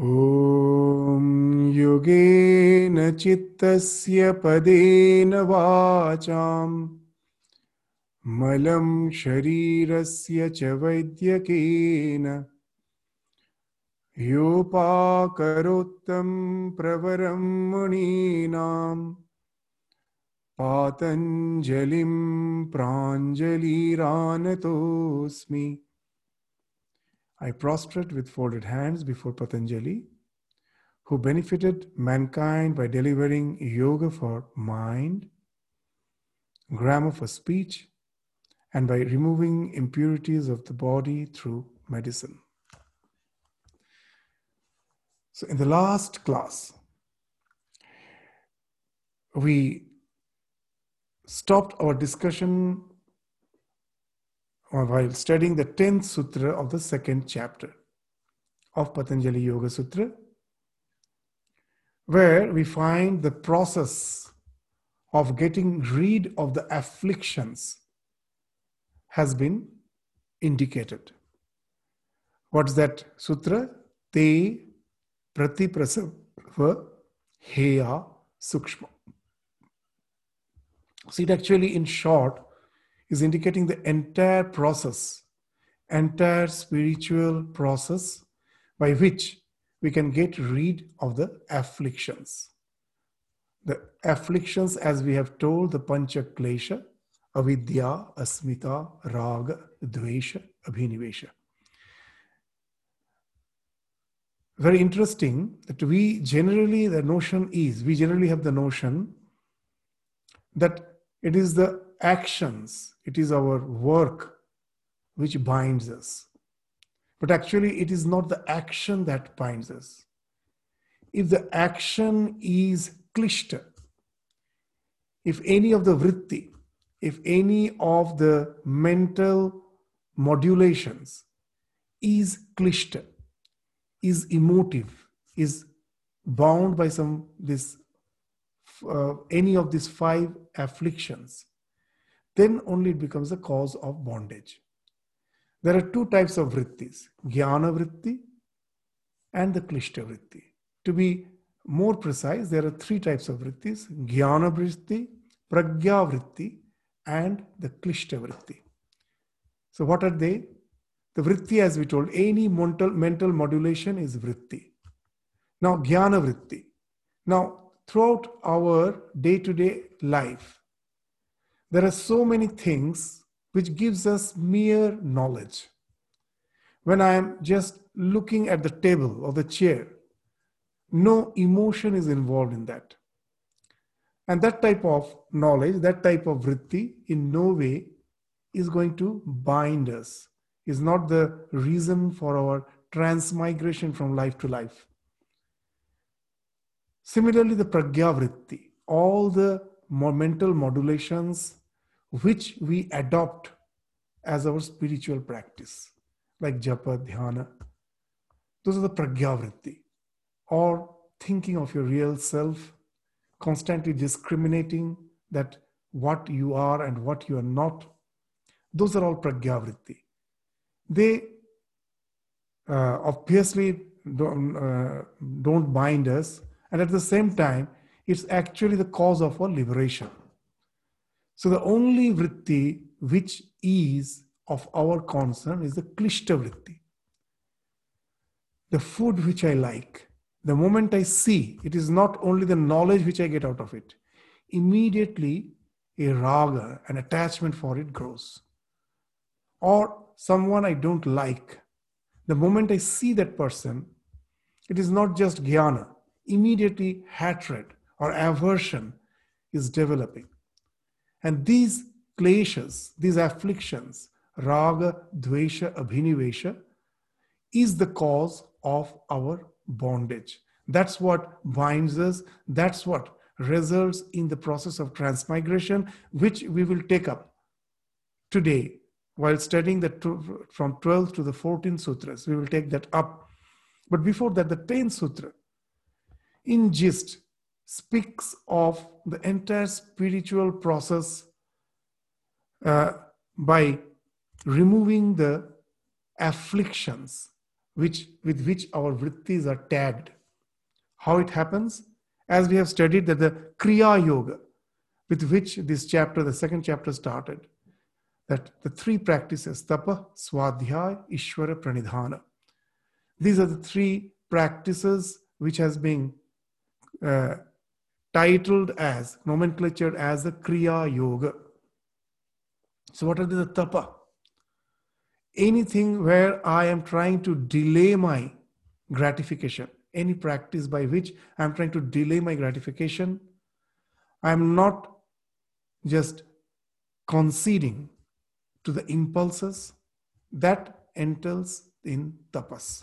ॐ योगेन चित्तस्य पदेन वाचां मलं शरीरस्य च वैद्यकेन। योपाकरोत्तं प्रवरं मुनीनां पातञ्जलिं प्राञ्जलिरानतोऽस्मि। I prostrate with folded hands before Patanjali, who benefited mankind by delivering yoga for mind, grammar for speech, and by removing impurities of the body through medicine. So, in the last class, we stopped our discussion while studying the 10th sutra of the second chapter of Patanjali Yoga Sutra, where we find the process of getting rid of the afflictions has been indicated. What's that sutra? Te pratiprasava heya sukshma. So it actually, in short, is indicating the entire process, entire spiritual process by which we can get rid of the afflictions. The afflictions, as we have told, the Pancha Klesha, Avidya, Asmita, Raga, Dvesha, Abhinivesha. Very interesting that we generally, the notion is, we generally have the notion that it is the actions, it is our work which binds us. But actually, it is not the action that binds us. If the action is klishta, if any of the vritti, if any of the mental modulations is klishta, is emotive, is bound by some this uh, any of these five afflictions, then only it becomes a cause of bondage. There are two types of vrittis jnana vritti and the klishta vritti. To be more precise, there are three types of vrittis jnana vritti, pragya vritti, and the klishta vritti. So, what are they? The vritti, as we told, any mental, mental modulation is vritti. Now, jnana vritti. Now, throughout our day to day life, there are so many things which gives us mere knowledge. When I am just looking at the table or the chair, no emotion is involved in that. And that type of knowledge, that type of vritti, in no way is going to bind us, is not the reason for our transmigration from life to life. Similarly, the pragya vritti, all the mental modulations which we adopt as our spiritual practice, like japa, dhyana, those are the pragya vritti, or thinking of your real self, constantly discriminating that what you are and what you are not. Those are all pragya vritti. They uh, obviously don't, uh, don't bind us, and at the same time, it's actually the cause of our liberation. So the only vritti which is of our concern is the klishta vritti. The food which I like, the moment I see, it is not only the knowledge which I get out of it. Immediately, a raga, an attachment for it grows. Or someone I don't like, the moment I see that person, it is not just jnana. Immediately, hatred or aversion is developing. And these kleshas, these afflictions, raga, dvesha, abhinivesha, is the cause of our bondage. That's what binds us. That's what results in the process of transmigration, which we will take up today while studying the from 12th to the 14th sutras. We will take that up. But before that, the 10th sutra, in gist, speaks of the entire spiritual process uh, by removing the afflictions which, with which our vrittis are tagged. How it happens? As we have studied that the Kriya Yoga, with which this chapter, the second chapter started, that the three practices, tapa, swadhyaya, ishvara, pranidhana. These are the three practices which has been uh, titled as, nomenclatured as the Kriya Yoga. So what are the tapa? Anything where I am trying to delay my gratification, any practice by which I'm trying to delay my gratification, I'm not just conceding to the impulses that entails in tapas.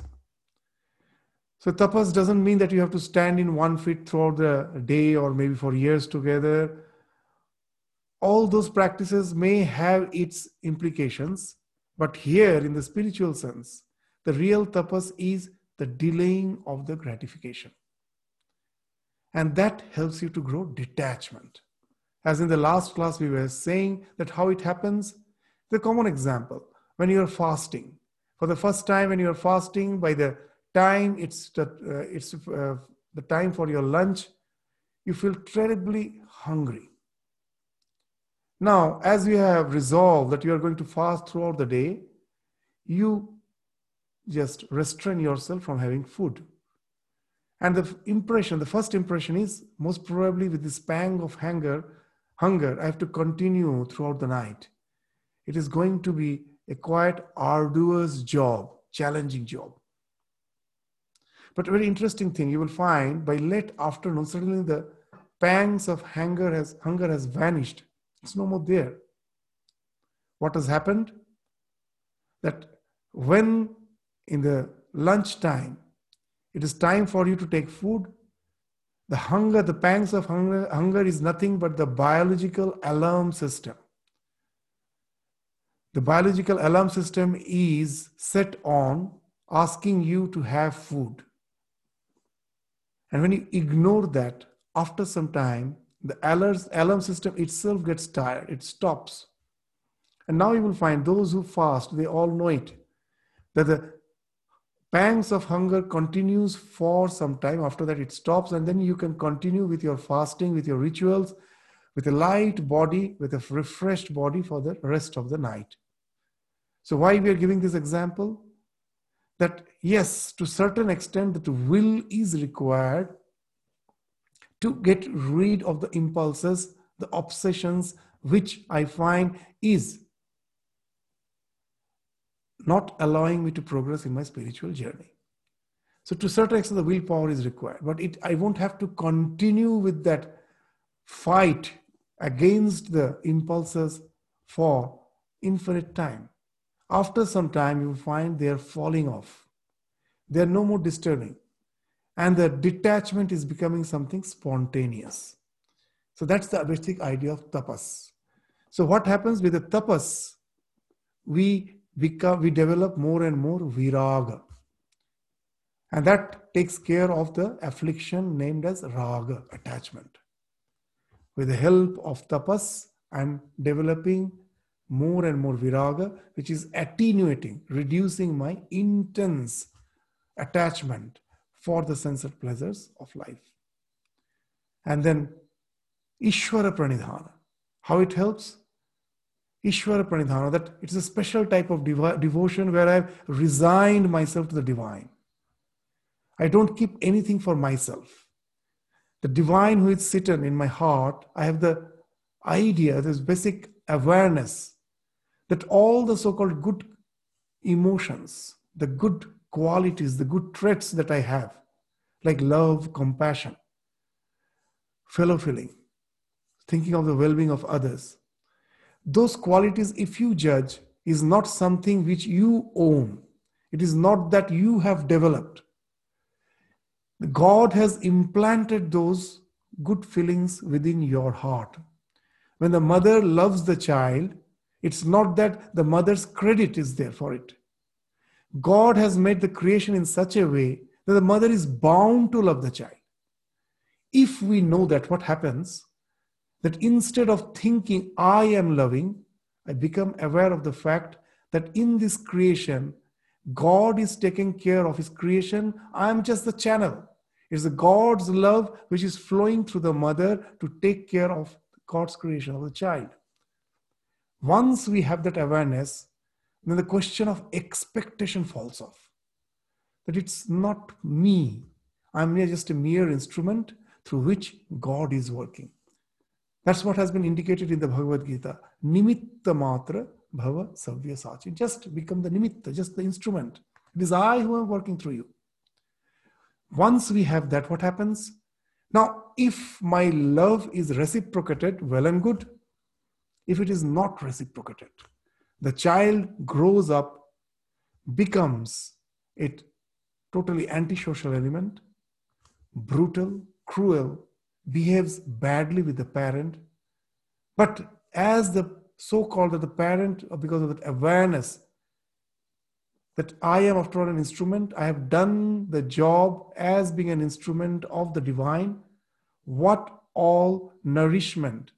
So tapas doesn't mean that you have to stand in one feet throughout the day or maybe for years together. All those practices may have its implications, but here in the spiritual sense, the real tapas is the delaying of the gratification. And that helps you to grow detachment. As in the last class, we were saying that how it happens. The common example when you are fasting. For the first time, when you are fasting, by the time it's the, uh, it's uh, the time for your lunch, you feel terribly hungry. Now, as you have resolved that you are going to fast throughout the day, you just restrain yourself from having food. And the impression, the first impression is most probably with this pang of hunger, hunger, I have to continue throughout the night. It is going to be a quite arduous job, challenging job. But a very interesting thing you will find by late afternoon, suddenly the pangs of hunger has hunger has vanished. It's no more there. What has happened? That when in the lunch time, it is time for you to take food, the hunger, the pangs of hunger, hunger is nothing but the biological alarm system. The biological alarm system is set on asking you to have food. And when you ignore that, after some time, the alarm system itself gets tired, it stops. And now you will find those who fast, they all know it, that the pangs of hunger continues for some time. After that it stops. And then you can continue with your fasting with your rituals with a light body with a refreshed body for the rest of the night. So why we are giving this example that yes to certain extent that will is required to get rid of the impulses the obsessions which i find is not allowing me to progress in my spiritual journey. So to certain extent, the willpower is required, but it, I won't have to continue with that fight against the impulses for infinite time. After some time, you find they are falling off. They are no more disturbing. And the detachment is becoming something spontaneous. So that's the basic idea of tapas. So what happens with the tapas? We become, we develop more and more viraga. And that takes care of the affliction named as raga, attachment. With the help of tapas, I'm developing more and more viraga, which is attenuating, reducing my intense attachment for the sense pleasures of life. And then Ishvara Pranidhana. How it helps? Ishvara Pranidhana, that it's a special type of dev- devotion where I've resigned myself to the divine. I don't keep anything for myself. The divine who is sitting in my heart, I have the idea, this basic awareness that all the so called good emotions, the good qualities, the good traits that I have, like love, compassion, fellow feeling, thinking of the well being of others, those qualities, if you judge, is not something which you own. It is not that you have developed. God has implanted those good feelings within your heart. When the mother loves the child, it's not that the mother's credit is there for it. God has made the creation in such a way that the mother is bound to love the child. If we know that, what happens? that instead of thinking I am loving, I become aware of the fact that in this creation, God is taking care of his creation. I am just the channel. It's the God's love which is flowing through the mother to take care of God's creation of the child. Once we have that awareness, then the question of expectation falls off. That it's not me. I'm just a mere instrument through which God is working. That's what has been indicated in the Bhagavad Gita. Nimitta matra bhava savya sachi. Just become the nimitta, just the instrument. It is I who am working through you. Once we have that, what happens? Now, if my love is reciprocated, well and good. If it is not reciprocated, the child grows up, becomes a totally antisocial element, brutal, cruel, behaves badly with the parent. But as the so-called that the parent, because of that awareness that I am after all an instrument, I have done the job as being an instrument of the divine, what all nourishment,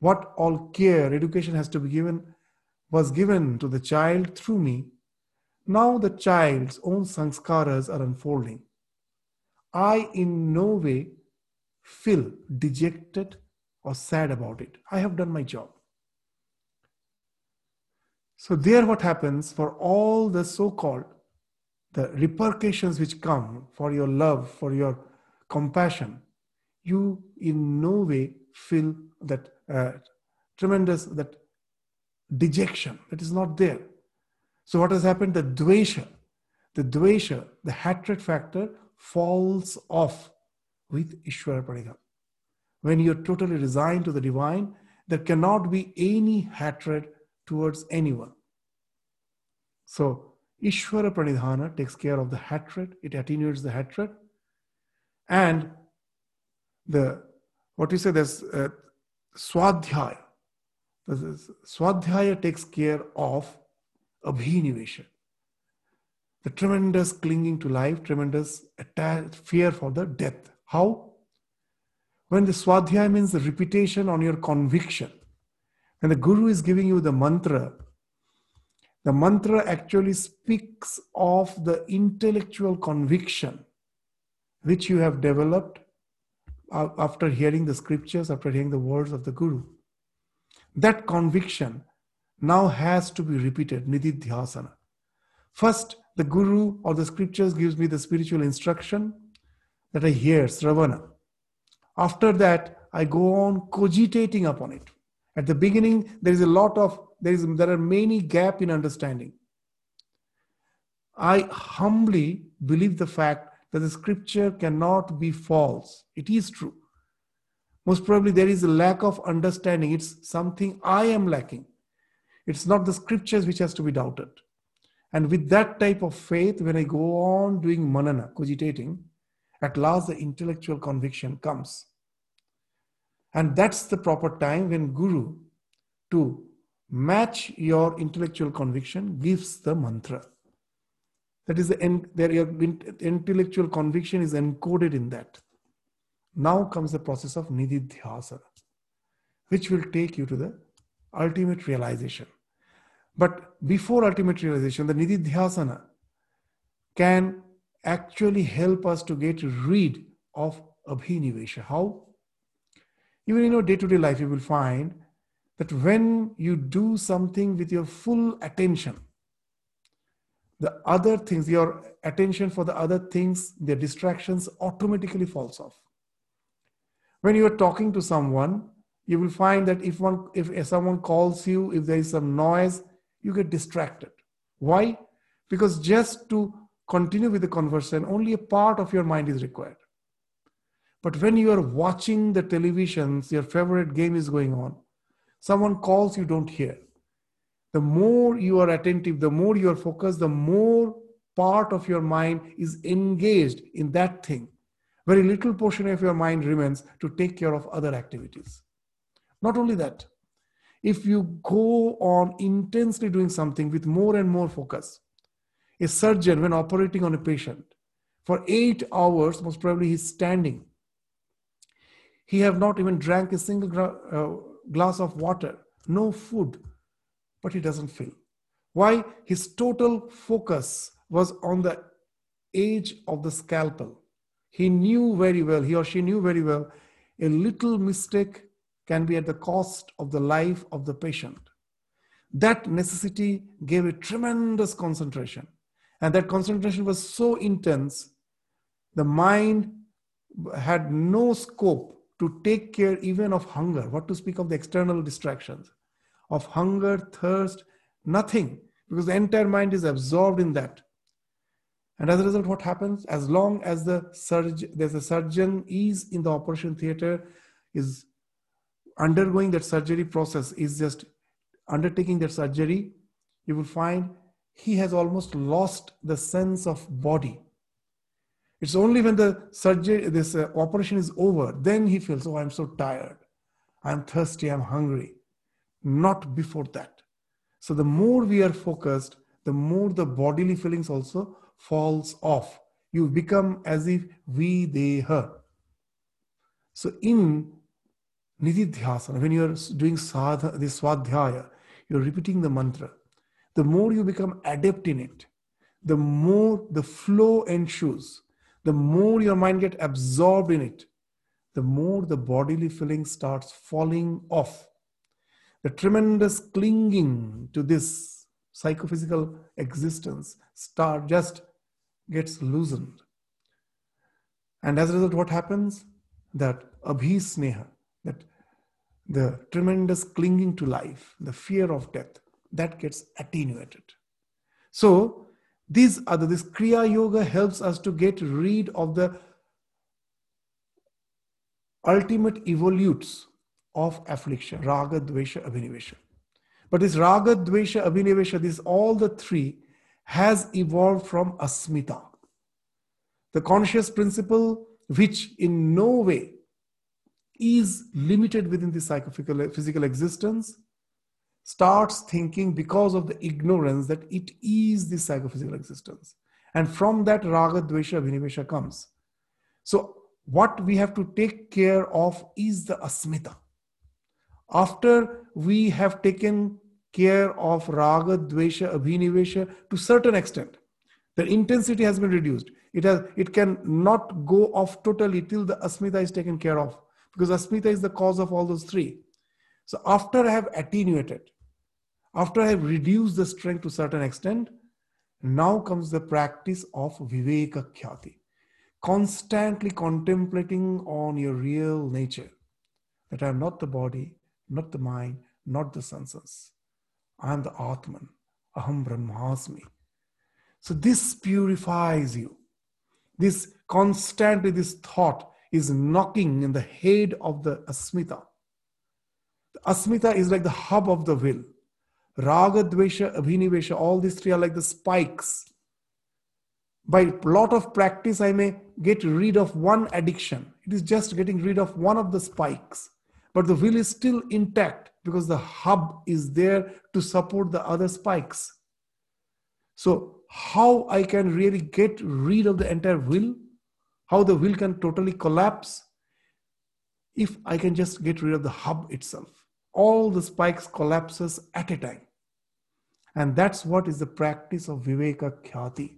what all care, education has to be given, was given to the child through me. Now the child's own sanskaras are unfolding. I in no way feel dejected or sad about it. I have done my job. So, there, what happens for all the so called the repercussions which come for your love, for your compassion, you in no way feel that uh, tremendous that dejection that is not there. So, what has happened? The dvesha, the dvesha, the hatred factor falls off with Ishvara Pranidhana. When you're totally resigned to the divine, there cannot be any hatred towards anyone. So, Ishvara Pranidhana takes care of the hatred, it attenuates the hatred. And the what you say, there's uh, Swadhyaya. Swadhyaya takes care of Abhinivesha the tremendous clinging to life, tremendous fear for the death. How? When the swadhyaya means the repetition on your conviction, and the guru is giving you the mantra, the mantra actually speaks of the intellectual conviction which you have developed after hearing the scriptures, after hearing the words of the guru. That conviction now has to be repeated, nididhyasana. First, the guru or the scriptures gives me the spiritual instruction that I hear, Sravana. After that, I go on cogitating upon it. At the beginning, there is a lot of, there, is, there are many gap in understanding. I humbly believe the fact that the scripture cannot be false. It is true. Most probably, there is a lack of understanding. It's something I am lacking. It's not the scriptures which has to be doubted. And with that type of faith, when I go on doing manana, cogitating, at last the intellectual conviction comes. And that's the proper time when Guru, to match your intellectual conviction, gives the mantra. That is the your intellectual conviction is encoded in that. Now comes the process of nididhyasa, which will take you to the ultimate realization. But before ultimate realization, the nididhyasana can actually help us to get rid of abhinivesha. How? Even in your day to day life, you will find that when you do something with your full attention, the other things, your attention for the other things, the distractions automatically falls off. When you are talking to someone, you will find that if one if someone calls you, if there is some noise, you get distracted. Why? Because just to continue with the conversation, only a part of your mind is required. But when you are watching the televisions, your favorite game is going on, someone calls, you don't hear. The more you are attentive, the more you are focused, the more part of your mind is engaged in that thing. Very little portion of your mind remains to take care of other activities. Not only that, if you go on intensely doing something with more and more focus, a surgeon, when operating on a patient, for eight hours, most probably he's standing. He have not even drank a single gra- uh, glass of water, no food, but he doesn't feel. Why? His total focus was on the edge of the scalpel. He knew very well, he or she knew very well, a little mistake can be at the cost of the life of the patient. That necessity gave a tremendous concentration. And that concentration was so intense, the mind had no scope to take care even of hunger, what to speak of the external distractions, of hunger, thirst, nothing, because the entire mind is absorbed in that. And as a result, what happens? As long as the surgeon, there's a surgeon is in the operation theater, is undergoing that surgery process, is just undertaking that surgery, you will find he has almost lost the sense of body. It's only when the surgery, this uh, operation is over, then he feels, oh, I'm so tired, I'm thirsty, I'm hungry. Not before that. So the more we are focused, the more the bodily feelings also falls off. You become as if videha. So in Nididhyasana, when you're doing sadha, this swadhyaya, you're repeating the mantra. The more you become adept in it, the more the flow ensues, the more your mind gets absorbed in it, the more the bodily feeling starts falling off. The tremendous clinging to this psychophysical existence start just gets loosened. And as a result, what happens? That abhisneha, that the tremendous clinging to life, the fear of death, that gets attenuated. So, these the, this Kriya Yoga helps us to get rid of the ultimate evolutes of affliction, raga, dvesha, abhinivesha. But this raga, dvesha, abhinivesha, this all the three has evolved from asmita. The conscious principle, which in no way is limited within the psychophysical physical existence, starts thinking because of the ignorance that it is the psychophysical existence. And from that raga, dvesha, vinivesha comes. So what we have to take care of is the asmita. After we have taken care of raga, dvesha, abhinivesha to certain extent. The intensity has been reduced. It has it can not go off totally till the asmita is taken care of because asmita is the cause of all those three. So after I have attenuated, after I have reduced the strength to certain extent, now comes the practice of viveka khyati, constantly contemplating on your real nature, that I am not the body, not the mind, not the senses. I am the Atman. Aham Brahmasmi. So this purifies you. This constantly, this thought is knocking in the head of the asmita. The asmita is like the hub of the will. Raga, Dvesha, Abhinivesha, all these three are like the spikes. By a lot of practice, I may get rid of one addiction. It is just getting rid of one of the spikes. But the wheel is still intact because the hub is there to support the other spikes. So, how I can really get rid of the entire wheel, how the wheel can totally collapse, if I can just get rid of the hub itself. All the spikes collapses at a time. And that's what is the practice of Viveka Khyati.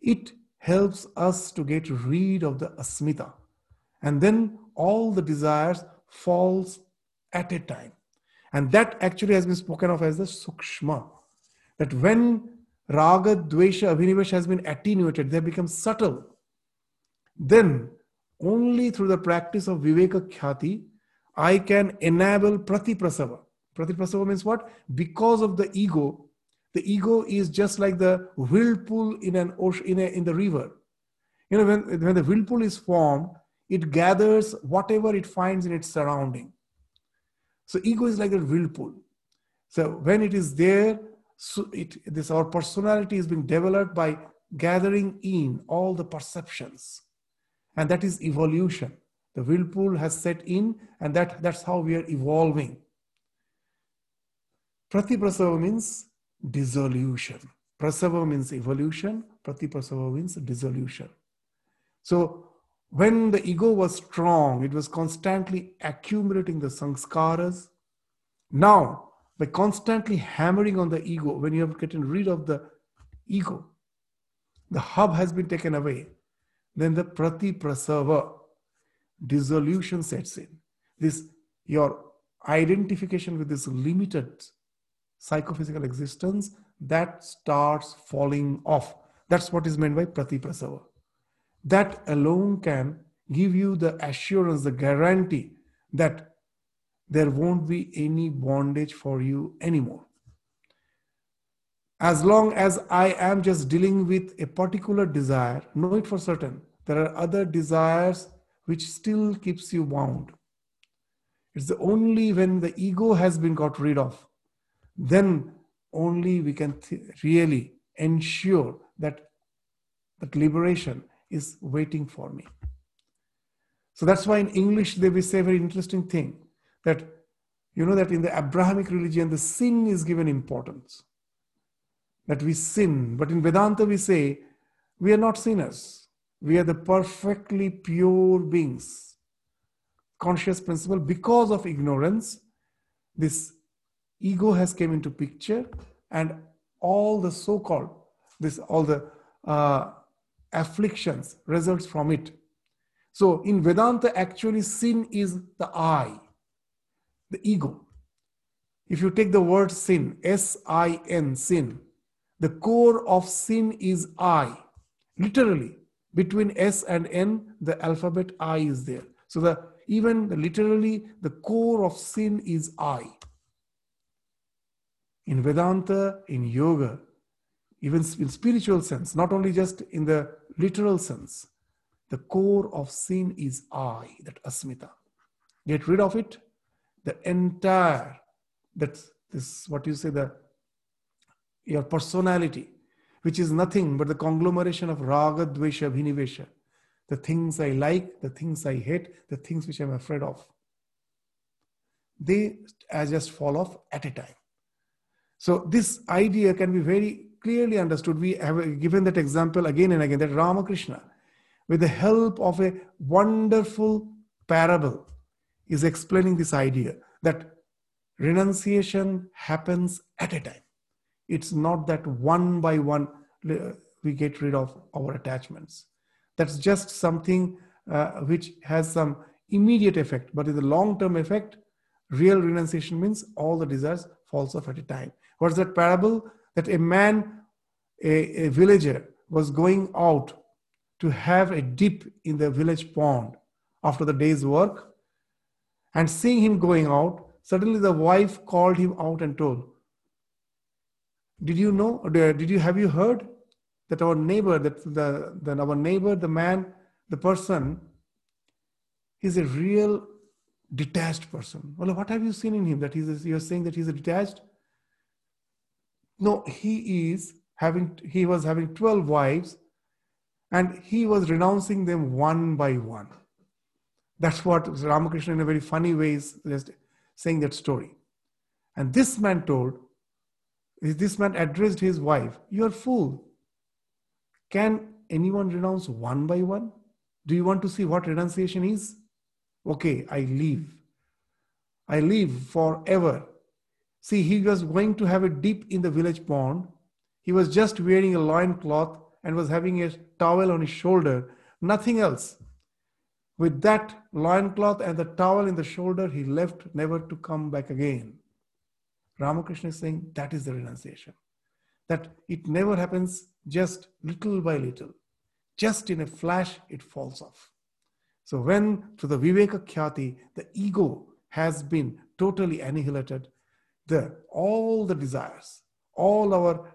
It helps us to get rid of the asmita. And then all the desires falls at a time. And that actually has been spoken of as the sukshma. That when raga, dvesha, abhinivesha has been attenuated, they become subtle. Then only through the practice of viveka khyati, I can enable pratiprasava. Pratiprasava means what? Because of the ego, the ego is just like the whirlpool in an ocean, in, a, in the river. You know, when, when the whirlpool is formed, it gathers whatever it finds in its surrounding. So ego is like a whirlpool. So when it is there, so it, this our personality is being developed by gathering in all the perceptions, and that is evolution. The whirlpool has set in, and that, that's how we are evolving. Pratiprasava means dissolution. Prasava means evolution, Pratiprasava means dissolution. So when the ego was strong, it was constantly accumulating the sanskaras. Now, by constantly hammering on the ego, when you have gotten rid of the ego, the hub has been taken away, then the prati prasava, dissolution sets in. This, your identification with this limited psychophysical existence, that starts falling off. That's what is meant by prati prasava. That alone can give you the assurance, the guarantee that there won't be any bondage for you anymore. As long as I am just dealing with a particular desire, know it for certain. There are other desires which still keeps you bound. It's only when the ego has been got rid of, then only we can th- really ensure that that liberation is waiting for me. So that's why in English they will say a very interesting thing that you know that in the Abrahamic religion the sin is given importance. That we sin, but in Vedanta we say we are not sinners. We are the perfectly pure beings. Conscious principle because of ignorance, this ego has came into picture and all the so-called this all the uh, afflictions results from it so in Vedanta, actually, sin is the I, the ego. If you take the word sin, S I N, sin, the core of sin is I. Literally, between S and N, the alphabet I is there. So the even the, literally the core of sin is I. In Vedanta, in yoga, even in spiritual sense, not only just in the literal sense, the core of sin is I, that asmita. Get rid of it, the entire, that's this what you say, the your personality, which is nothing but the conglomeration of raga, dvesha, bhinivesha. The things I like, the things I hate, the things which I'm afraid of. They just fall off at a time. So this idea can be very clearly understood. We have given that example again and again that Ramakrishna with the help of a wonderful parable, is explaining this idea that renunciation happens at a time. It's not that one by one uh, we get rid of our attachments. That's just something uh, which has some immediate effect, but in the long term effect, real renunciation means all the desires falls off at a time. What's that parable? That a man, a, a villager, was going out to have a dip in the village pond after the day's work. And seeing him going out, suddenly the wife called him out and told, Did you know, uh, did you have you heard that our neighbor, that the, the our neighbor, the man, the person, is a real detached person. Well, what have you seen in him that he's you're saying that he's a detached? No, he is having he was having 12 wives and he was renouncing them one by one. That's what Ramakrishna, in a very funny way, is just saying that story. And this man told, this man addressed his wife, You're fool. Can anyone renounce one by one? Do you want to see what renunciation is? Okay, I leave. I leave forever. See, he was going to have a dip in the village pond. He was just wearing a loin cloth and was having a towel on his shoulder, nothing else. With that loincloth and the towel in the shoulder, he left never to come back again. Ramakrishna is saying that is the renunciation. That it never happens just little by little. Just in a flash, it falls off. So when to the Viveka Khyati, the ego has been totally annihilated, the all the desires, all our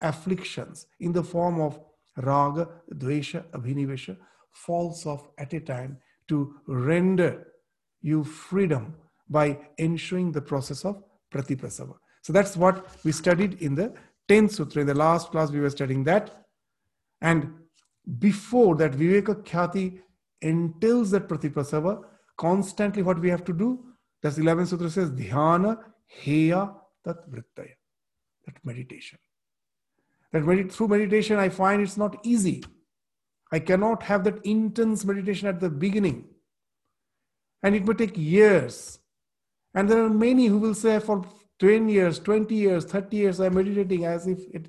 afflictions in the form of raga, dvesha, abhinivesha falls off at a time to render you freedom by ensuring the process of pratiprasava. So that's what we studied in the 10th sutra. In the last class, we were studying that. And before that, Viveka Khyati entails that pratiprasava, constantly what we have to do, that's 11th sutra says, dhyana heya tat vrittaya, that meditation that med- through meditation i find it's not easy i cannot have that intense meditation at the beginning and it may take years and there are many who will say for 10 years 20 years 30 years i'm meditating as if it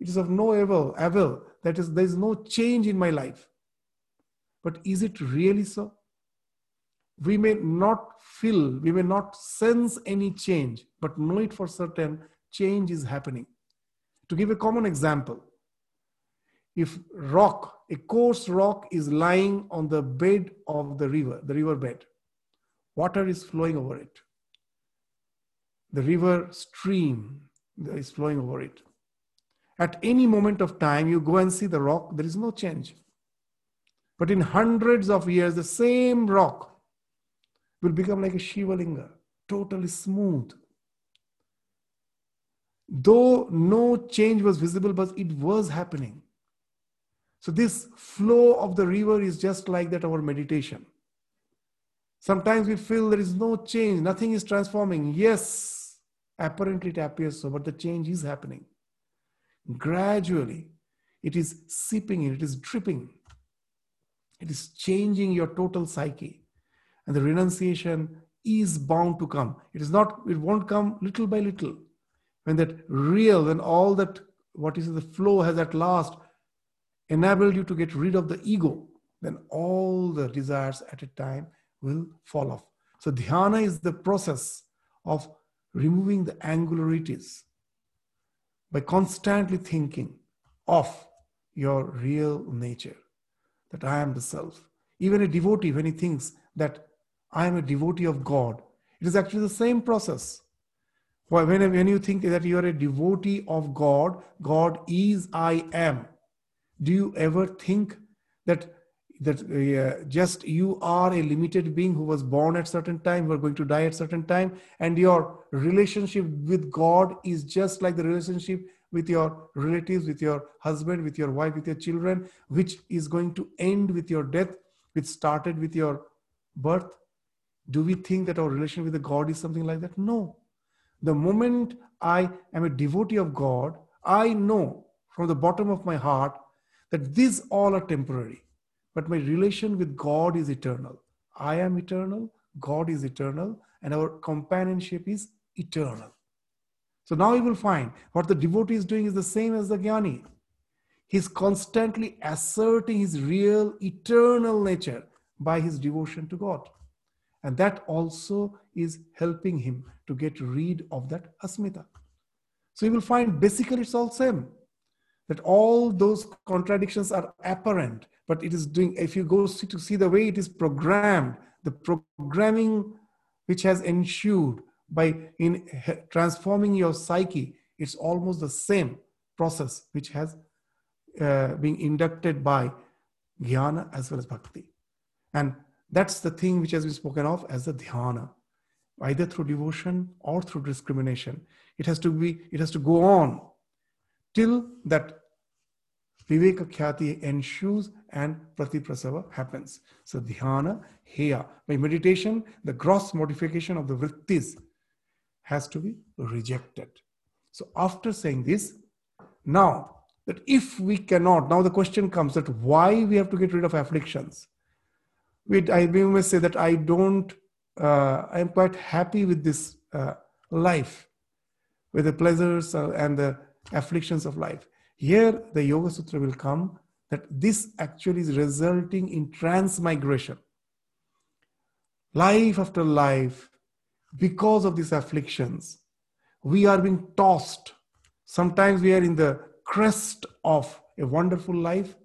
It is of no avail, avail. That is, there is no change in my life. But is it really so? We may not feel, we may not sense any change, but know it for certain change is happening. To give a common example, if rock, a coarse rock is lying on the bed of the river, the river bed, water is flowing over it. The river stream is flowing over it. At any moment of time, you go and see the rock, there is no change. But in hundreds of years, the same rock will become like a Shivalinga, totally smooth. Though no change was visible, but it was happening. So, this flow of the river is just like that our meditation. Sometimes we feel there is no change, nothing is transforming. Yes, apparently it appears so, but the change is happening. Gradually, it is seeping in, it is dripping. It is changing your total psyche. And the renunciation is bound to come. It is not, it won't come little by little. When that real, when all that, what is the flow has at last enabled you to get rid of the ego, then all the desires at a time will fall off. So dhyana is the process of removing the angularities by constantly thinking of your real nature, that I am the self. Even a devotee, when he thinks that I am a devotee of God, it is actually the same process. When, when you think that you are a devotee of God, God is I am. Do you ever think that that uh, just you are a limited being who was born at certain time who are going to die at certain time and your relationship with god is just like the relationship with your relatives, with your husband, with your wife, with your children, which is going to end with your death, which started with your birth? Do we think that our relation with the God is something like that? No. The moment I am a devotee of God, I know from the bottom of my heart that these all are temporary, but my relation with God is eternal. I am eternal, God is eternal, and our companionship is eternal. So now you will find what the devotee is doing is the same as the jnani. He's constantly asserting his real eternal nature by his devotion to God. And that also is helping him to get rid of that asmita. So you will find basically it's all same. That all those contradictions are apparent, but it is doing, if you go see, to see the way it is programmed, the programming which has ensued by in transforming your psyche it's almost the same process which has uh, been inducted by jnana as well as bhakti and that's the thing which has been spoken of as the dhyana either through devotion or through discrimination it has to be it has to go on till that viveka khyati ensues and pratiprasava happens so dhyana heya by meditation the gross modification of the vrittis has to be rejected. So after saying this, now that if we cannot, now the question comes that why we have to get rid of afflictions. We, I we may say that I don't, uh, I'm quite happy with this uh, life, with the pleasures uh, and the afflictions of life. Here, the Yoga Sutra will come that this actually is resulting in transmigration. Life after life, because of these afflictions, we are being tossed. Sometimes we are in the crest of a wonderful life,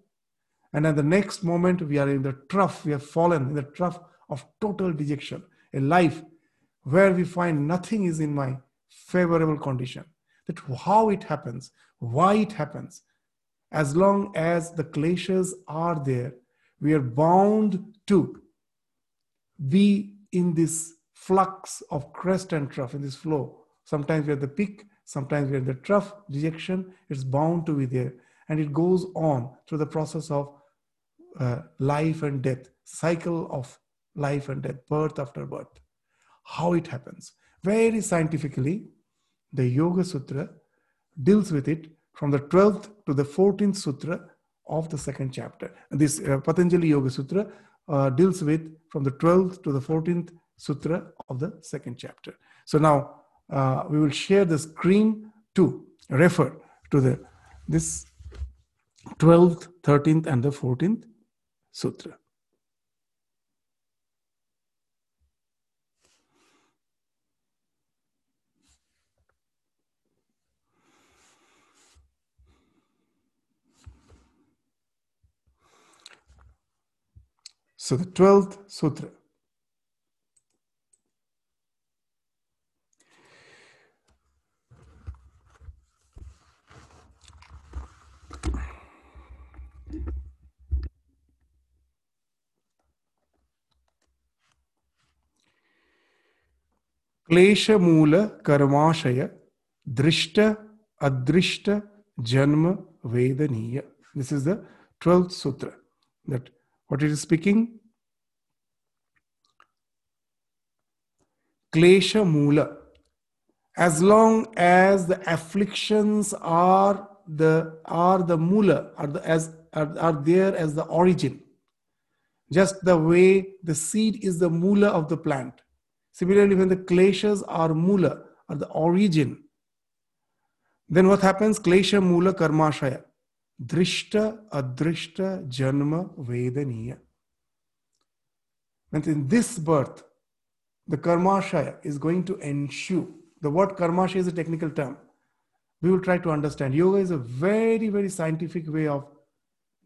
and at the next moment, we are in the trough, we have fallen in the trough of total dejection, a life where we find nothing is in my favorable condition. That how it happens, why it happens. As long as the kleshas are there, we are bound to be in this flux of crest and trough in this flow. Sometimes we're at the peak, sometimes we're at the trough, dejection, it's bound to be there. And it goes on through the process of uh, life and death, cycle of life and death, birth after birth. How it happens. Very scientifically, the Yoga Sutra deals with it from the 12th to the 14th Sutra of the second chapter. And this uh, Patanjali Yoga Sutra uh, deals with from the 12th to the 14th sutra of the second chapter. So now uh, we will share the screen to refer to the this 12th, 13th, and the 14th sutra. So the 12th sutra. क्लेश मूल कर्माशय दृष्ट अदृष्ट जन्म वेदनीय this is the twelfth सूत्र that what it is speaking? Klesha Mula. As long as the afflictions are the are the mula, are the as are, are there as the origin. Just the way the seed is the mula of the plant. Similarly, when the kleshas are mula, are the origin, then what happens? Klesha mula karmashaya. Drishta Adrishta Janma Vedaniya. And in this birth, the Karmashaya is going to ensue. The word Karmashaya is a technical term. We will try to understand. Yoga is a very, very scientific way of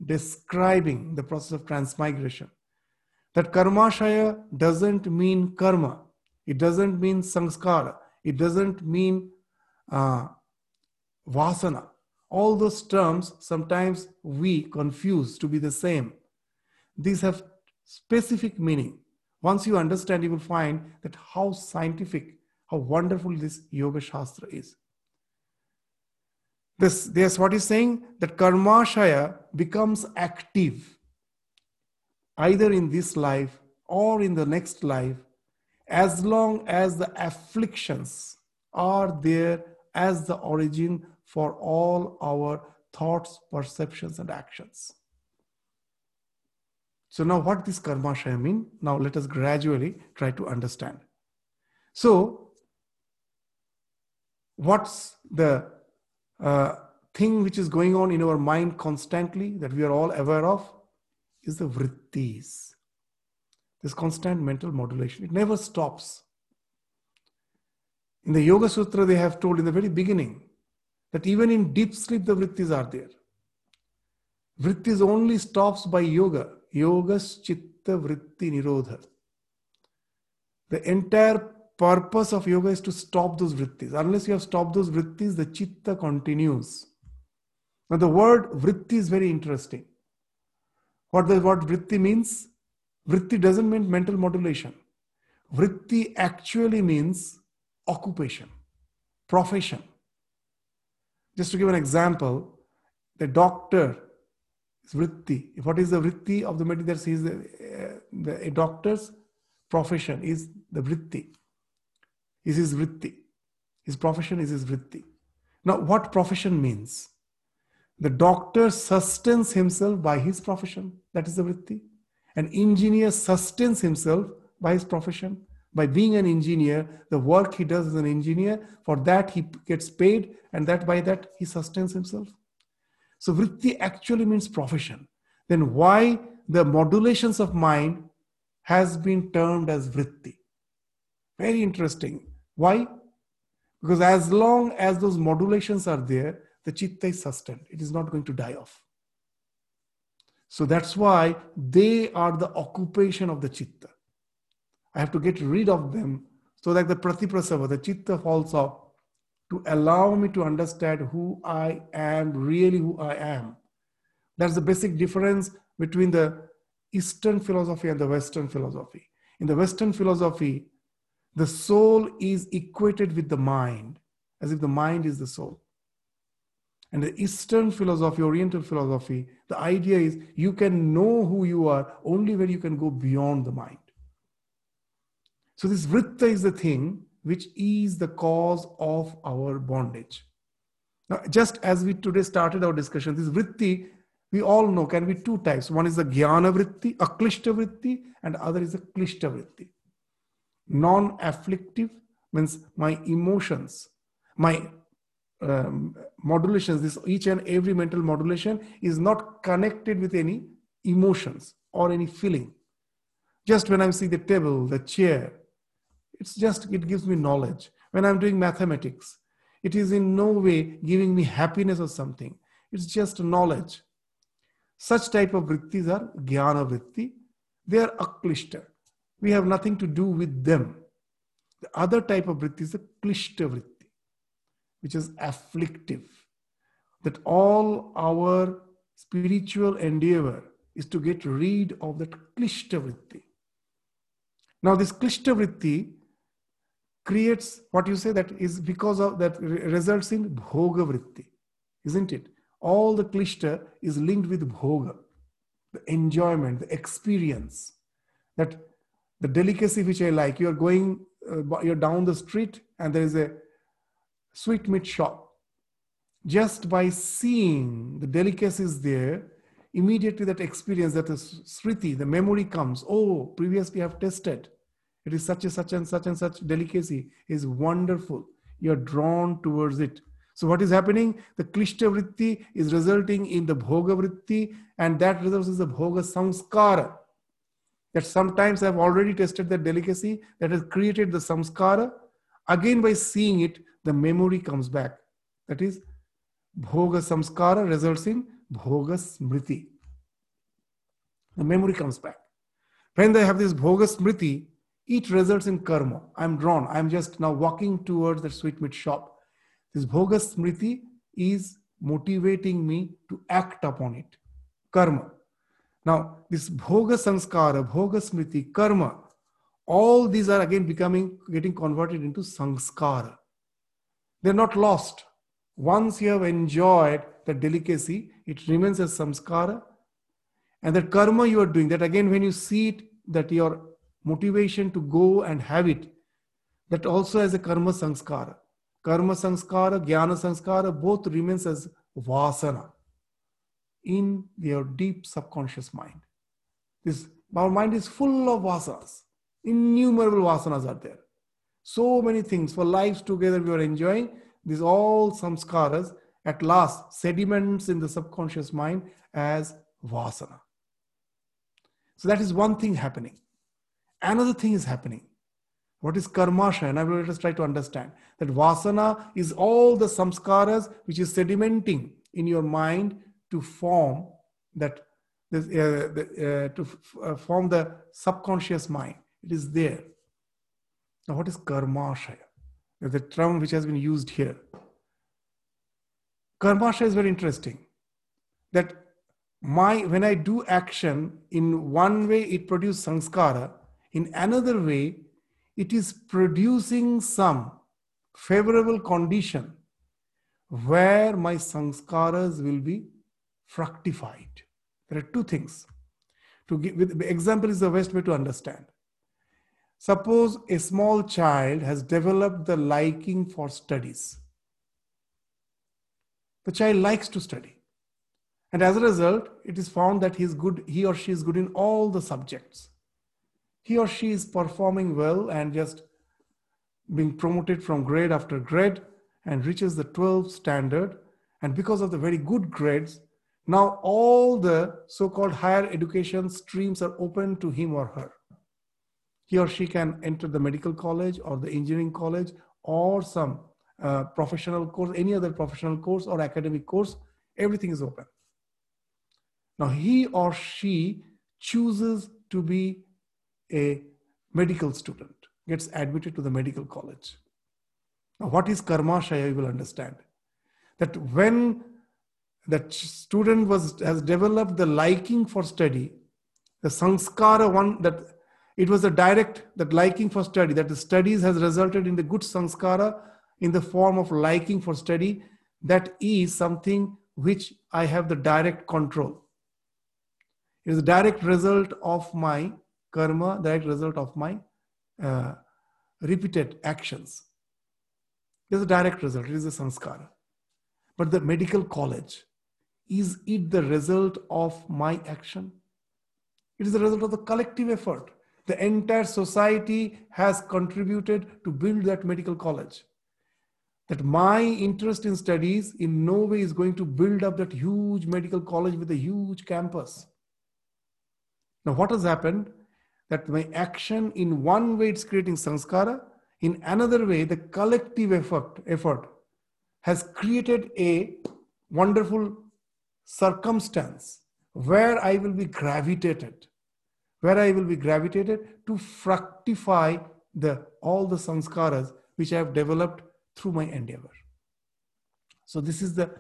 describing the process of transmigration. That Karmashaya doesn't mean karma, it doesn't mean samskara, it doesn't mean uh, vasana all those terms sometimes we confuse to be the same. These have specific meaning. Once you understand, you will find that how scientific, how wonderful this Yoga Shastra is. This, this what is saying that Karmashaya becomes active either in this life or in the next life as long as the afflictions are there as the origin for all our thoughts, perceptions, and actions. So now what this karma shaya mean? Now let us gradually try to understand. So what's the uh, thing which is going on in our mind constantly that we are all aware of is the vrittis. This constant mental modulation. It never stops. In the Yoga Sutra, they have told in the very beginning that even in deep sleep, the vrittis are there. Vrittis only stops by yoga. Yogas chitta vritti nirodha. The entire purpose of yoga is to stop those vrittis. Unless you have stopped those vrittis, the chitta continues. Now, the word vritti is very interesting. What the word vritti means? Vritti doesn't mean mental modulation. Vritti actually means occupation, profession. Just to give an example, the doctor is vritti. What is the vritti of the medical? That is the, uh, the a doctor's profession is the vritti. Is his vritti. His profession is his vritti. Now, what profession means? The doctor sustains himself by his profession. That is the vritti. An engineer sustains himself by his profession. By being an engineer the work he does as an engineer for that he gets paid and that by that he sustains himself. So vritti actually means profession. Then why the modulations of mind has been termed as vritti? Very interesting. Why? Because as long as those modulations are there the chitta is sustained. It is not going to die off so that's why they are the occupation of the chitta I have to get rid of them so that the pratiprasava, the chitta falls off to allow me to understand who I am, really who I am. That's the basic difference between the Eastern philosophy and the Western philosophy. In the Western philosophy, the soul is equated with the mind, as if the mind is the soul. And the Eastern philosophy, Oriental philosophy, the idea is you can know who you are only when you can go beyond the mind. So this vritta is the thing which is the cause of our bondage. Now, just as we today started our discussion, this vritti, we all know can be two types. One is the jnana vritti, aklishta vritti, and other is the klishta vritti. Non-afflictive means my emotions, my um, modulations, this each and every mental modulation is not connected with any emotions or any feeling. Just when I see the table, the chair, it's just, it gives me knowledge. When I'm doing mathematics, it is in no way giving me happiness or something. It's just knowledge. Such type of vrittis are jnana vritti. They are aklishta. We have nothing to do with them. The other type of vritti is the klishta vritti, which is afflictive. That all our spiritual endeavor is to get rid of that klishta vritti. Now, this klishta vritti creates what you say that is because of that results in bhoga vritti, isn't it? All the klishta is linked with bhoga, the enjoyment, the experience. That the delicacy which I like, you're going, uh, you're down the street and there is a sweet meat shop. Just by seeing the delicacies there, immediately that experience, that is smriti, the memory comes. Oh, previously I've tested. It is such and such and such and such delicacy is wonderful. You're drawn towards it. So what is happening? The klishta vritti is resulting in the bhoga vritti, and that results in the bhoga samskara. That sometimes I've already tested that delicacy that has created the samskara. Again, by seeing it, the memory comes back. That is, bhoga samskara results in bhoga smriti. The memory comes back. When they have this bhoga smriti, it results in karma. I'm drawn. I'm just now walking towards the sweetmeat shop. This bhoga smriti is motivating me to act upon it. Karma. Now, this bhoga sanskara, bhoga smriti, karma, all these are again becoming, getting converted into sanskara. They're not lost. Once you have enjoyed the delicacy, it remains as samskara. And that karma you are doing, that again, when you see it, that your motivation to go and have it, that also as a karma samskara. Karma samskara, jnana samskara, both remains as vasana in your deep subconscious mind. This our mind is full of vasanas. Innumerable vasanas are there. So many things for lives together we are enjoying. These all samskaras at last sediments in the subconscious mind as vasana. So that is one thing happening. Another thing is happening. What is karmasha? And I will let us try to understand that vasana is all the samskaras which is sedimenting in your mind to form that this, uh, the, uh, to f- uh, form the subconscious mind. It is there. Now, what is karmashaya? The term which has been used here. Karmashaya is very interesting. That my when I do action in one way, it produces sanskara in another way, it is producing some favorable condition where my sanskaras will be fructified. There are two things. To give with example is the best way to understand. Suppose a small child has developed the liking for studies. The child likes to study. And as a result, it is found that he is good, he or she is good in all the subjects he or she is performing well and just being promoted from grade after grade and reaches the 12 standard and because of the very good grades now all the so-called higher education streams are open to him or her he or she can enter the medical college or the engineering college or some uh, professional course any other professional course or academic course everything is open now he or she chooses to be a medical student gets admitted to the medical college. Now, what is karmashaya? You will understand that when that student was has developed the liking for study, the sanskara one that it was a direct that liking for study that the studies has resulted in the good sanskara in the form of liking for study. That is something which I have the direct control. It is a direct result of my karma, direct result of my uh, repeated actions. It is a direct result, it is a sanskara. But the medical college, is it the result of my action? It is the result of the collective effort. The entire society has contributed to build that medical college. that my interest in studies in no way is going to build up that huge medical college with a huge campus. Now, what has happened? That my action in one way it's creating sanskara, in another way, the collective effort, effort has created a wonderful circumstance where I will be gravitated, where I will be gravitated to fructify the all the sanskaras which I have developed through my endeavor. So this is the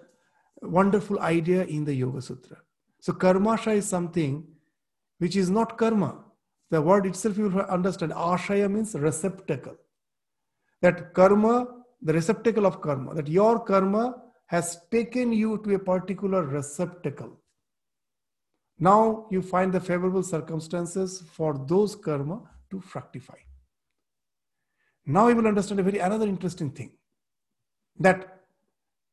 wonderful idea in the Yoga Sutra. So karmasha is something which is not karma. The word itself you will understand. Ashaya means receptacle. That karma, the receptacle of karma, that your karma has taken you to a particular receptacle. Now you find the favorable circumstances for those karma to fructify. Now you will understand a very another interesting thing that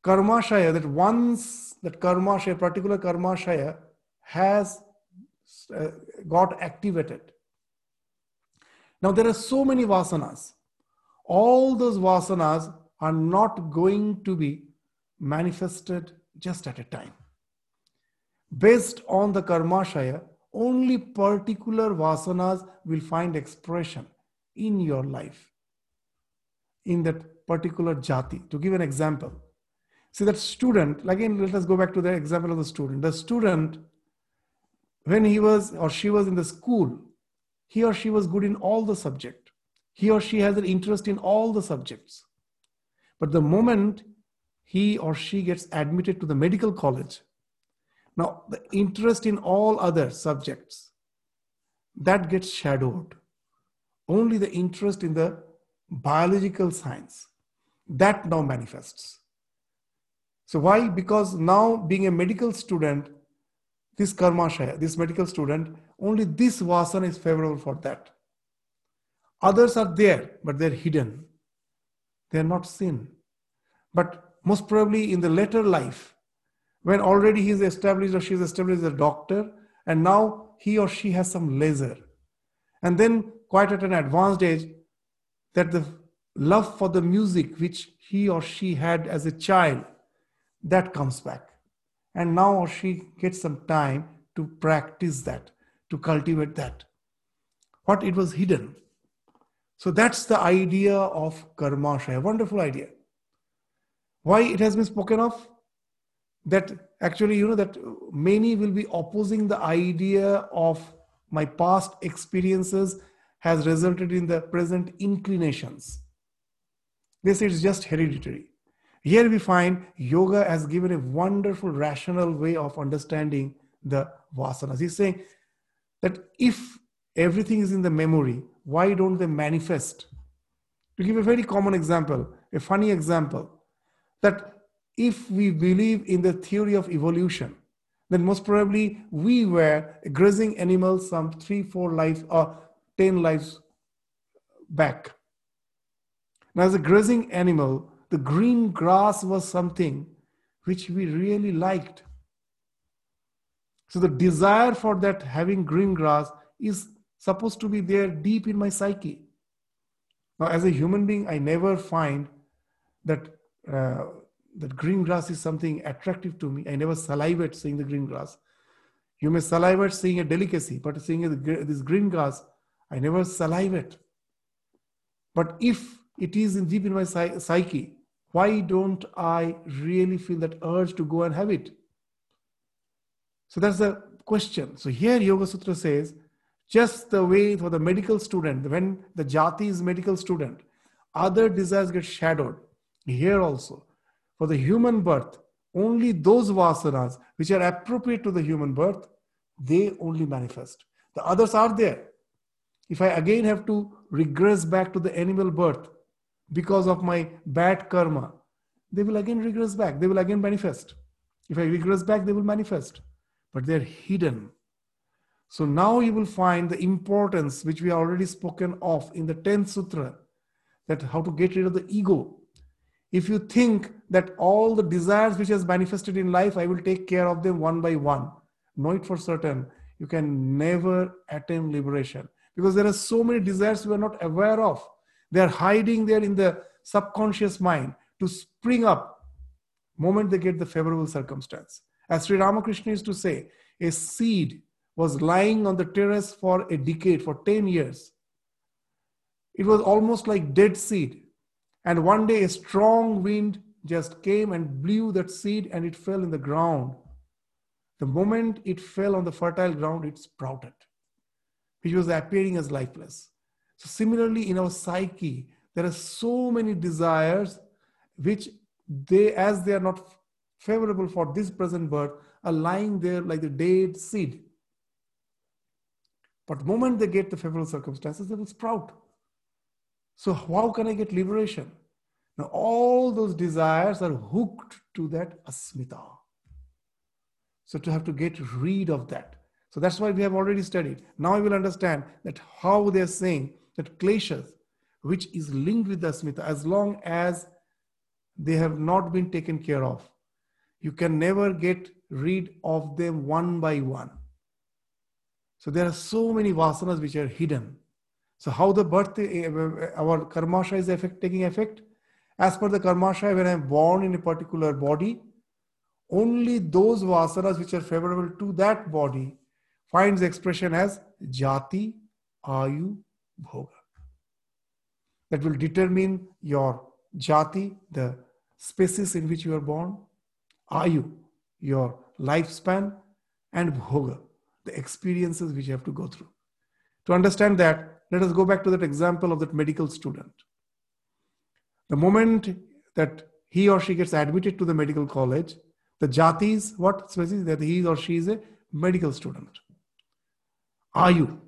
karmashaya, that once that karmashaya, particular karmashaya has uh, got activated. Now there are so many vasanas. All those vasanas are not going to be manifested just at a time. Based on the karmashaya, only particular vasanas will find expression in your life, in that particular jati. To give an example, see that student, again, let us go back to the example of the student. The student, when he was or she was in the school, he or she was good in all the subject. He or she has an interest in all the subjects. But the moment he or she gets admitted to the medical college, now the interest in all other subjects, that gets shadowed. Only the interest in the biological science, that now manifests. So why? Because now being a medical student, this karmashaya, this medical student, only this vasana is favorable for that. Others are there, but they're hidden. They're not seen. But most probably in the later life, when already he's established or she's established as a doctor, and now he or she has some leisure. And then, quite at an advanced age, that the love for the music which he or she had as a child, that comes back. And now or she gets some time to practice that, to cultivate that. What it was hidden. So that's the idea of karma, a wonderful idea. Why it has been spoken of? That actually, you know, that many will be opposing the idea of my past experiences has resulted in the present inclinations. They say it's just hereditary. Here we find yoga has given a wonderful rational way of understanding the vasanas. He's saying that if everything is in the memory, why don't they manifest? To give a very common example, a funny example, that if we believe in the theory of evolution, then most probably we were a grazing animal some three, four lives or 10 lives back. Now, as a grazing animal, the green grass was something which we really liked. So, the desire for that having green grass is supposed to be there deep in my psyche. Now, as a human being, I never find that uh, that green grass is something attractive to me. I never salivate seeing the green grass. You may salivate seeing a delicacy, but seeing this green grass, I never salivate. But if it is in deep in my psyche, why don't I really feel that urge to go and have it? So that's the question. So here Yoga Sutra says, just the way for the medical student, when the jati is medical student, other desires get shadowed. Here also, for the human birth, only those vasanas which are appropriate to the human birth, they only manifest. The others are there. If I again have to regress back to the animal birth because of my bad karma, they will again regress back. They will again manifest. If I regress back, they will manifest. But they're hidden. So now you will find the importance which we already spoken of in the 10th sutra that how to get rid of the ego if you think that all the desires which has manifested in life i will take care of them one by one know it for certain you can never attain liberation because there are so many desires we are not aware of they are hiding there in the subconscious mind to spring up moment they get the favorable circumstance. As Sri Ramakrishna used to say, a seed was lying on the terrace for a decade, for 10 years. It was almost like dead seed. And one day a strong wind just came and blew that seed and it fell in the ground. The moment it fell on the fertile ground, it sprouted, which was appearing as lifeless. So, similarly, in our psyche, there are so many desires which they, as they are not favorable for this present birth, are lying there like the dead seed. But the moment they get the favorable circumstances, they will sprout. So, how can I get liberation? Now, all those desires are hooked to that asmita. So, to have to get rid of that. So, that's why we have already studied. Now, I will understand that how they are saying that kleshas, which is linked with the asmita, as long as they have not been taken care of, you can never get rid of them one by one. So there are so many vasanas which are hidden. So how the birth, eh, our karmasha is effect, taking effect? As per the karmasha, when I am born in a particular body, only those vasanas which are favorable to that body finds expression as jati, ayu, bhoga. That will determine your jati, the species in which you are born, ayu, your lifespan, and bhoga, the experiences which you have to go through. To understand that, let us go back to that example of that medical student. The moment that he or she gets admitted to the medical college, the jati is what specifies that he or she is a medical student. Ayu.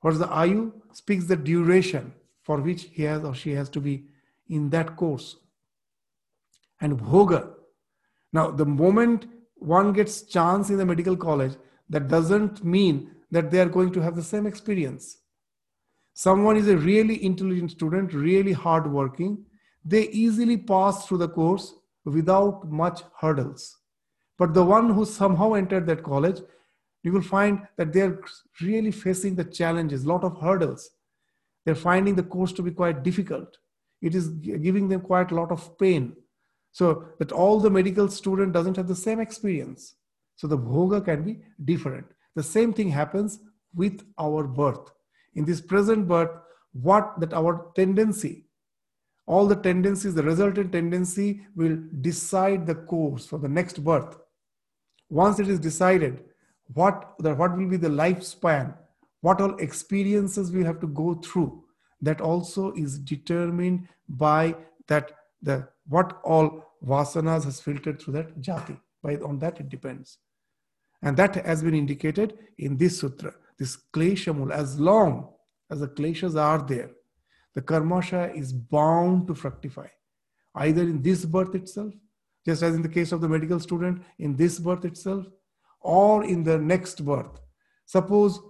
What is the ayu? Speaks the duration for which he has or she has to be in that course. And bhoga. Now, the moment one gets chance in the medical college, that doesn't mean that they are going to have the same experience. Someone is a really intelligent student, really hardworking, they easily pass through the course without much hurdles. But the one who somehow entered that college, you will find that they're really facing the challenges, a lot of hurdles. They're finding the course to be quite difficult. It is giving them quite a lot of pain. So that all the medical student doesn't have the same experience. So the bhoga can be different. The same thing happens with our birth. In this present birth, what that our tendency all the tendencies, the resultant tendency will decide the course for the next birth. Once it is decided, what, the, what will be the lifespan, what all experiences we have to go through, that also is determined by that the what all vasanas has filtered through that jati. By on that it depends. And that has been indicated in this sutra, this kleshamul, as long as the kleshas are there, the karmasha is bound to fructify, either in this birth itself, just as in the case of the medical student, in this birth itself, or in the next birth. Suppose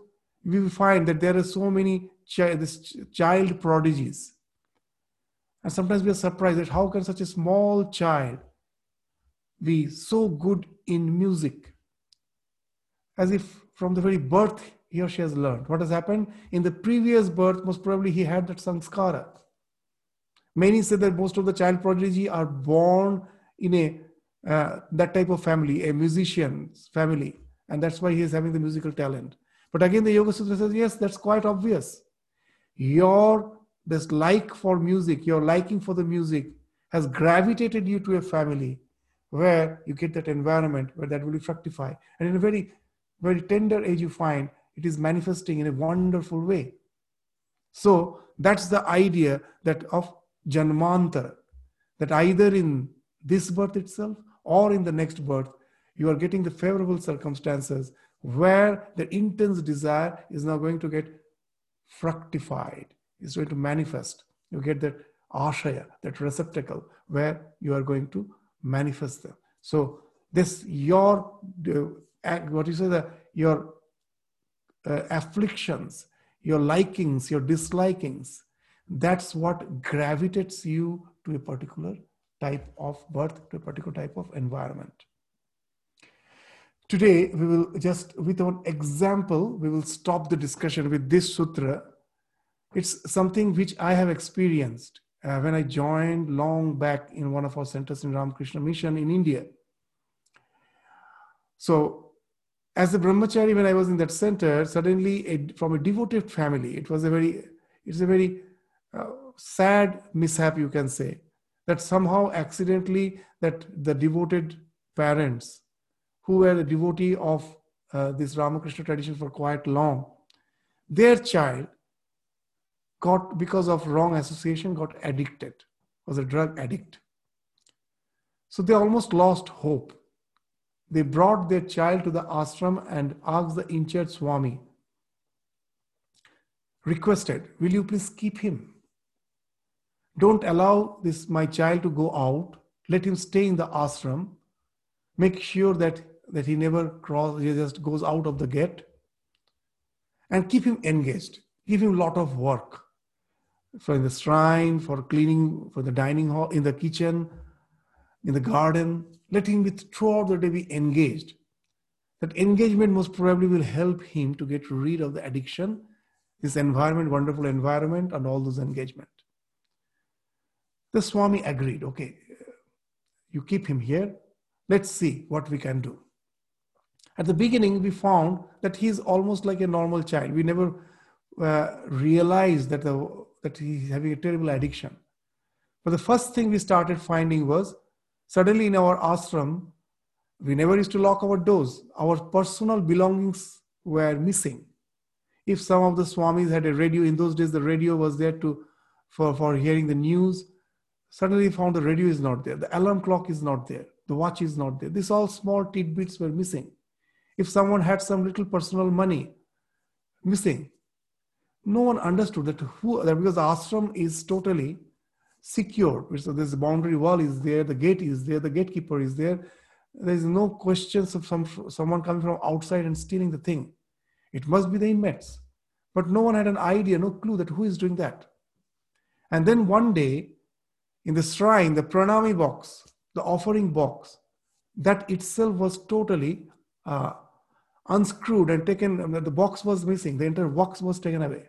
we find that there are so many child prodigies. And sometimes we are surprised that how can such a small child be so good in music? As if from the very birth he or she has learned. What has happened? In the previous birth, most probably he had that sanskara. Many say that most of the child prodigy are born in a uh, that type of family, a musician's family, and that's why he is having the musical talent. But again, the Yoga Sutra says, yes, that's quite obvious. Your this like for music, your liking for the music, has gravitated you to a family where you get that environment where that will fructify. And in a very, very tender age, you find it is manifesting in a wonderful way. So that's the idea that of Janmantara, that either in this birth itself or in the next birth, you are getting the favorable circumstances where the intense desire is now going to get fructified, is going to manifest. You get that ashaya, that receptacle where you are going to manifest them. So this your uh, what you say that your uh, afflictions, your likings, your dislikings, that's what gravitates you to a particular type of birth, to a particular type of environment. Today, we will just, with an example, we will stop the discussion with this sutra. It's something which I have experienced uh, when I joined long back in one of our centers in Ramakrishna Mission in India. So, as a brahmachari, when I was in that center, suddenly a, from a devoted family, it was a very, it's a very uh, sad mishap, you can say, that somehow accidentally that the devoted parents who were a devotee of uh, this Ramakrishna tradition for quite long, their child got because of wrong association got addicted was a drug addict. So they almost lost hope they brought their child to the ashram and asked the in-charge swami requested will you please keep him? Don't allow this my child to go out. Let him stay in the ashram. Make sure that that he never cross he just goes out of the gate and keep him engaged. Give him a lot of work for the shrine, for cleaning, for the dining hall, in the kitchen, in the garden. Let him be throughout the day be engaged. That engagement most probably will help him to get rid of the addiction, this environment, wonderful environment, and all those engagement. The Swami agreed, okay, you keep him here. Let's see what we can do. At the beginning, we found that he's almost like a normal child. We never uh, realized that the that he's having a terrible addiction. But the first thing we started finding was suddenly in our ashram, we never used to lock our doors. Our personal belongings were missing. If some of the swamis had a radio, in those days the radio was there to for, for hearing the news. Suddenly found the radio is not there, the alarm clock is not there, the watch is not there. These all small tidbits were missing. If someone had some little personal money missing, no one understood that who that because the ashram is totally secure. So this boundary wall is there, the gate is there, the gatekeeper is there. There is no questions of some someone coming from outside and stealing the thing. It must be the inmates. But no one had an idea, no clue that who is doing that. And then one day, in the shrine, the pranami box, the offering box, that itself was totally uh, unscrewed and taken. The box was missing. The entire box was taken away.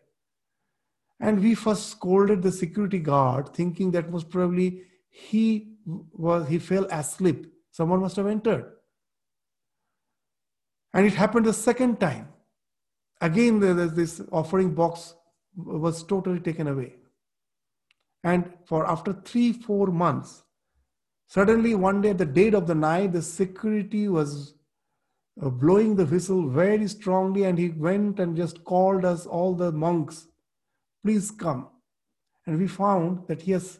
And we first scolded the security guard, thinking that most probably he was he fell asleep. Someone must have entered. And it happened the second time. Again, this offering box was totally taken away. And for after three, four months, suddenly one day at the dead of the night, the security was uh, blowing the whistle very strongly, and he went and just called us, all the monks, please come. And we found that he has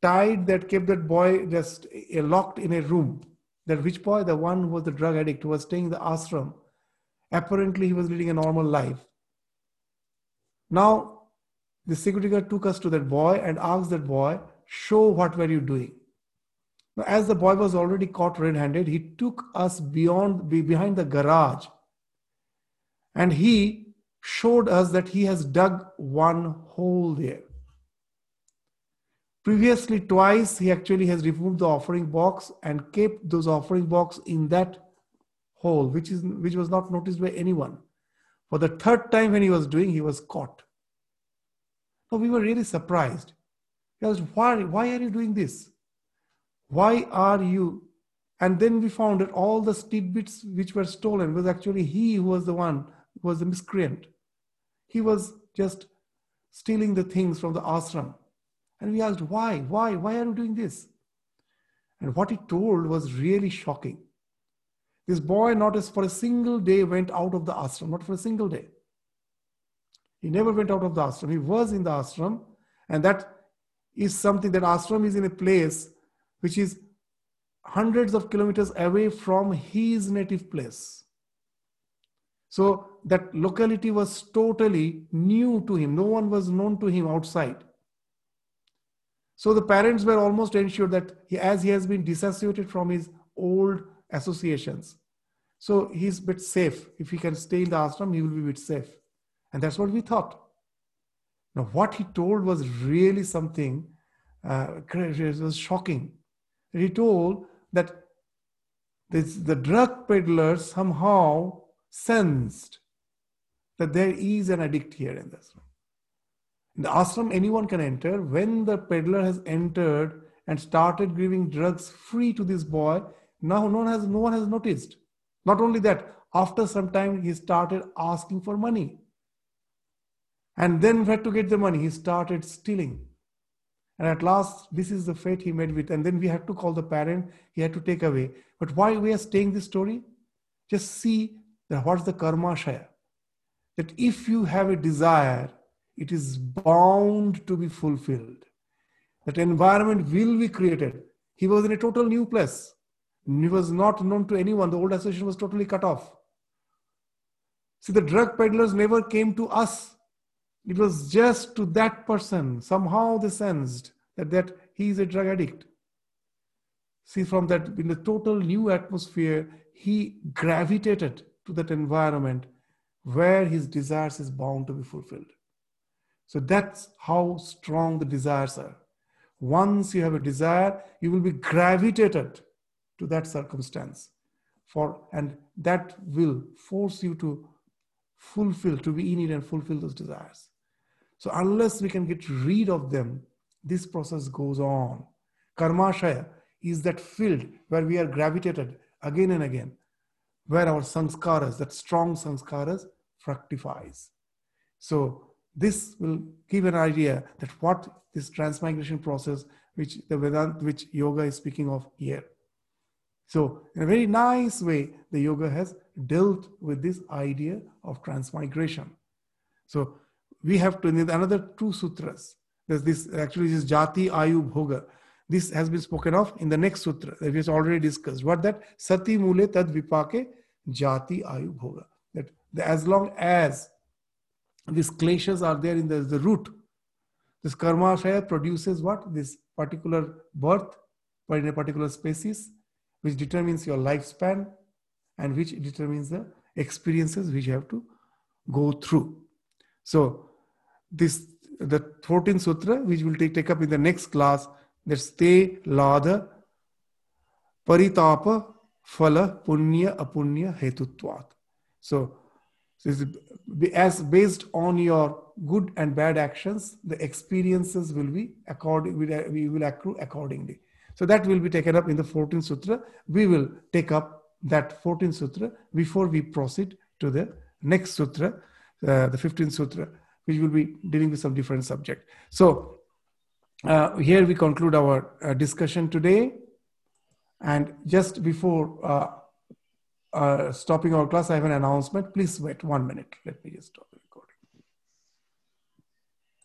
tied that, kept that boy just eh, locked in a room. That which boy? The one who was the drug addict who was staying in the ashram. Apparently, he was leading a normal life. Now, the security guard took us to that boy and asked that boy, Show what were you doing? Now, as the boy was already caught red handed, he took us beyond, behind the garage and he showed us that he has dug one hole there. Previously, twice he actually has removed the offering box and kept those offering box in that hole, which is which was not noticed by anyone. For the third time when he was doing, he was caught. So we were really surprised. He asked, why, why are you doing this? Why are you? And then we found that all the tidbits which were stolen was actually he who was the one was the miscreant. He was just stealing the things from the ashram. And we asked, why? Why? Why are you doing this? And what he told was really shocking. This boy, not for a single day, went out of the ashram, not for a single day. He never went out of the ashram. He was in the ashram, and that is something that ashram is in a place which is hundreds of kilometers away from his native place. So that locality was totally new to him. No one was known to him outside. So the parents were almost ensured that he, as he has been dissociated from his old associations, so he's a bit safe. If he can stay in the ashram, he will be a bit safe. And that's what we thought. Now, what he told was really something, uh, it was shocking. He told that this, the drug peddlers somehow sensed that there is an addict here in this room. In the ashram, anyone can enter. When the peddler has entered and started giving drugs free to this boy, now no one has, no one has noticed. Not only that, after some time, he started asking for money. And then where to get the money? He started stealing. And at last, this is the fate he made with. And then we had to call the parent, he had to take away. But why we are staying this story? Just see that what's the karma shaya. That if you have a desire, it is bound to be fulfilled. That environment will be created. He was in a total new place. He was not known to anyone. The old association was totally cut off. See, the drug peddlers never came to us. It was just to that person. Somehow they sensed that, that he is a drug addict. See, from that, in the total new atmosphere, he gravitated to that environment where his desires is bound to be fulfilled. So that's how strong the desires are. Once you have a desire, you will be gravitated to that circumstance for and that will force you to fulfill, to be in it and fulfill those desires. So unless we can get rid of them, this process goes on. Karmashaya is that field where we are gravitated again and again, where our sanskaras, that strong sanskaras, fructifies. So this will give an idea that what this transmigration process, which the Vedant, which yoga is speaking of here. So in a very nice way, the yoga has dealt with this idea of transmigration. So we have to need another two sutras. There's this actually this jati ayu bhoga. This has been spoken of in the next sutra that we already discussed. What that sati mule tad vipake jati ayu bhoga. That as long as these kleshas are there in the, the root, this karma shaya produces what? This particular birth in a particular species, which determines your lifespan and which determines the experiences which you have to go through. So this the 14th sutra, which we'll take, take up in the next class, that's te hlada paritapa phala punya apunya hetutvat. So, so as based on your good and bad actions, the experiences will be according we will accrue accordingly. So that will be taken up in the 14th sutra. We will take up that 14th sutra before we proceed to the next sutra, uh, the 15th sutra which will be dealing with some different subject. So uh, here we conclude our uh, discussion today. And just before uh, uh stopping our class, I have an announcement. Please wait one minute. Let me just stop.